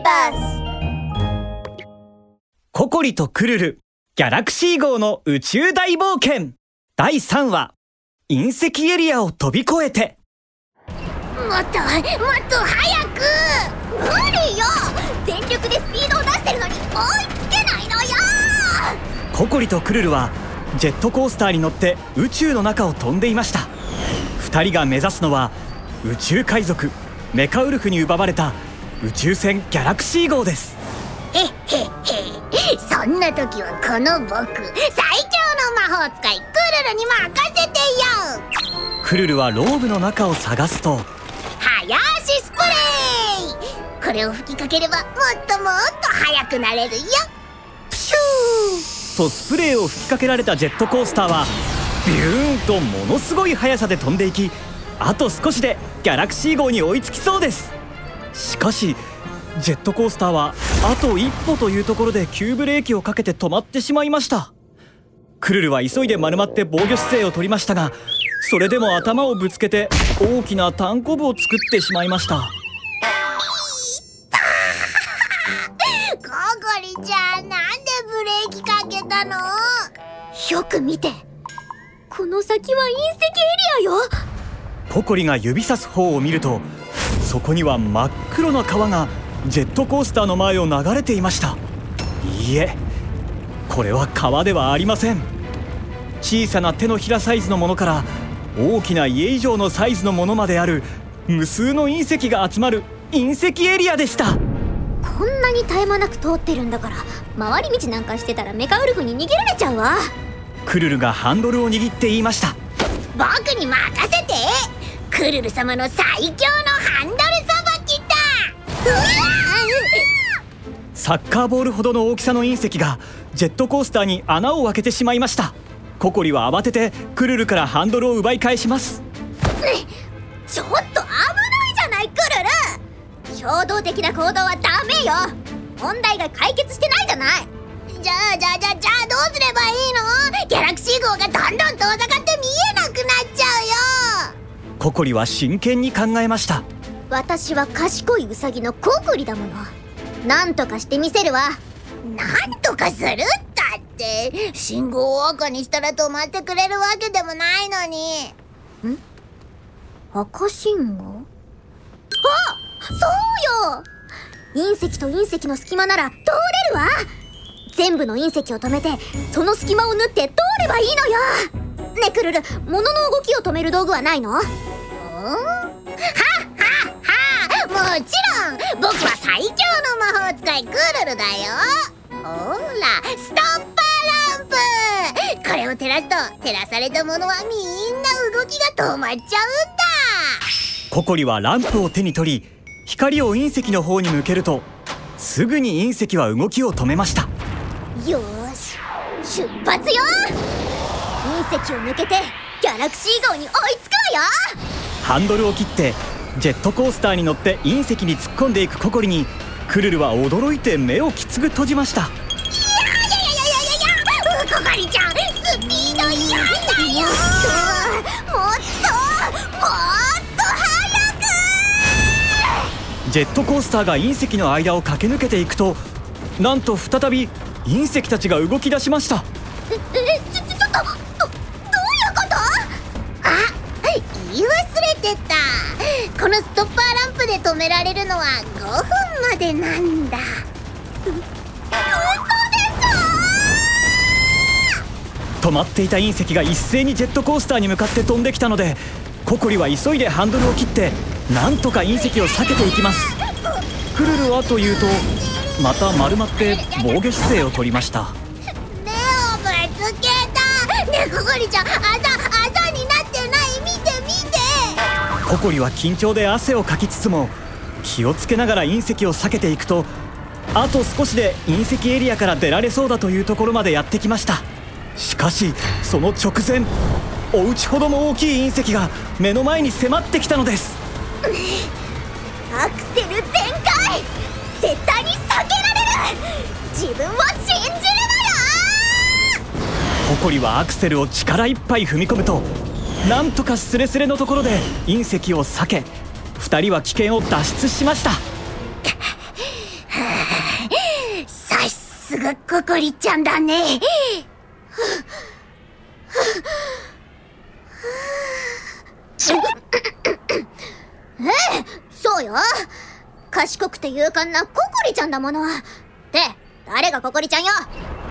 ーバースココリとクルルギャラクシー号の宇宙大冒険。第3話隕石エリアを飛び越えて。もっともっと早く！無理よ！全力でスピードを出してるのに追いつけないのよ！ココリとクルルはジェットコースターに乗って宇宙の中を飛んでいました。2人が目指すのは宇宙海賊メカウルフに奪われた宇宙船ギャラクシー号です。へっへっへ。そんな時はこの僕最強の魔法使いクルルに任せてよ。クルルはローブの中を探すと。早足スプレー。これを吹きかければもっともっと速くなれるよ。プシュー。とスプレーを吹きかけられたジェットコースターはビューンとものすごい速さで飛んでいきあと少しでギャラクシー号に追いつきそうですしかしジェットコースターはあと一歩というところで急ブレーキをかけて止まってしまいました。クルルは急いで丸まって防御姿勢を取りましたがそれでも頭をぶつけて大きなタンコブを作ってしまいました。ココリちゃんなんでブレーキかけたの？よく見て。この先は隕石エリアよ。ココリが指さす方を見るとそこには真っ黒な川がジェットコースターの前を流れていました。いいえこれは川ではありません。小さな手のひらサイズのものから大きな家以上のサイズのものまである無数の隕石が集まる隕石エリアでした。こんなに絶え間なく通ってるんだから回り道なんかしてたらメカウルフに逃げられちゃうわ。クルルがハンドルを握って言いました。僕に任せてクルル様の最強のハンドルさばきだサッカーボールほどの大きさの隕石がジェットコースターに穴を開けてしまいました。ココリは慌ててクルルからハンドルを奪い返します。ちょっと危ないじゃないクルル。衝動的な行動はダメよ。問題が解決してないじゃない。じゃあじゃあじゃあじゃあどうすればいいの？ギャラクシー号がどんどん遠ざかってココリは真剣に考えました。私は賢いウサギのコウクリだもの。なんとかしてみせるわ。なんとかするったって。信号を赤にしたら止まってくれるわけでもないのに。ん？赤信号？あ！そうよ！隕石と隕石の隙間なら通れるわ。全部の隕石を止めてその隙間を縫って通ればいいのよ。ねクルル物の動きを止める道具はないの？はっはっは。もちろん。僕は最強の魔法使いクルルだよ。ほらストッパーランプ。これを照らすと照らされたものはみんな動きが止まっちゃうんだ。ココリはランプを手に取り光を隕石の方に向けるとすぐに隕石は動きを止めました。よーし。出発よ隕石を抜けてギャラクシー号に追いつくわよハンドルを切ってジェットコースターに乗って隕石に突っ込んでいくココリにクルルは驚いて目をきつぐ閉じました。いやいやいやいやいやいやココリちゃんスピード違反だよもっともっと早くジェットコースターが隕石の間を駆け抜けていくとなんと再び隕石たちが動き出しました。てた。このストッパーランプで止められるのは5分までなんだ。止まっていた隕石が一斉にジェットコースターに向かって飛んできたのでココリは急いでハンドルを切ってなんとか隕石を避けていきます。クルルはというとまた丸まって防御姿勢を取りました。目をぶつけた。ねえココリちゃんココリは緊張で汗をかきつつも気をつけながら隕石を避けていくとあと少しで隕石エリアから出られそうだというところまでやってきました。しかしその直前お家ほども大きい隕石が目の前に迫ってきたのです。アクセル全開絶対に避けられる自分を信じるのよココリはアクセルを力いっぱい踏み込むとなんとかスレスレのところで隕石を避け2人は危険を脱出しました。はすがココリちゃんだね。ええそうよ。賢くて勇敢なココリちゃんだもの。って誰がココリちゃんよ？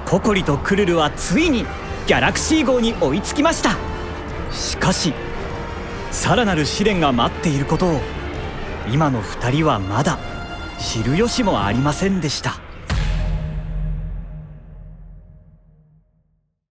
ココリとクルルはついにギャラクシー号に追いつきましたしかしさらなる試練が待っていることを今の2人はまだ知る由もありませんでした。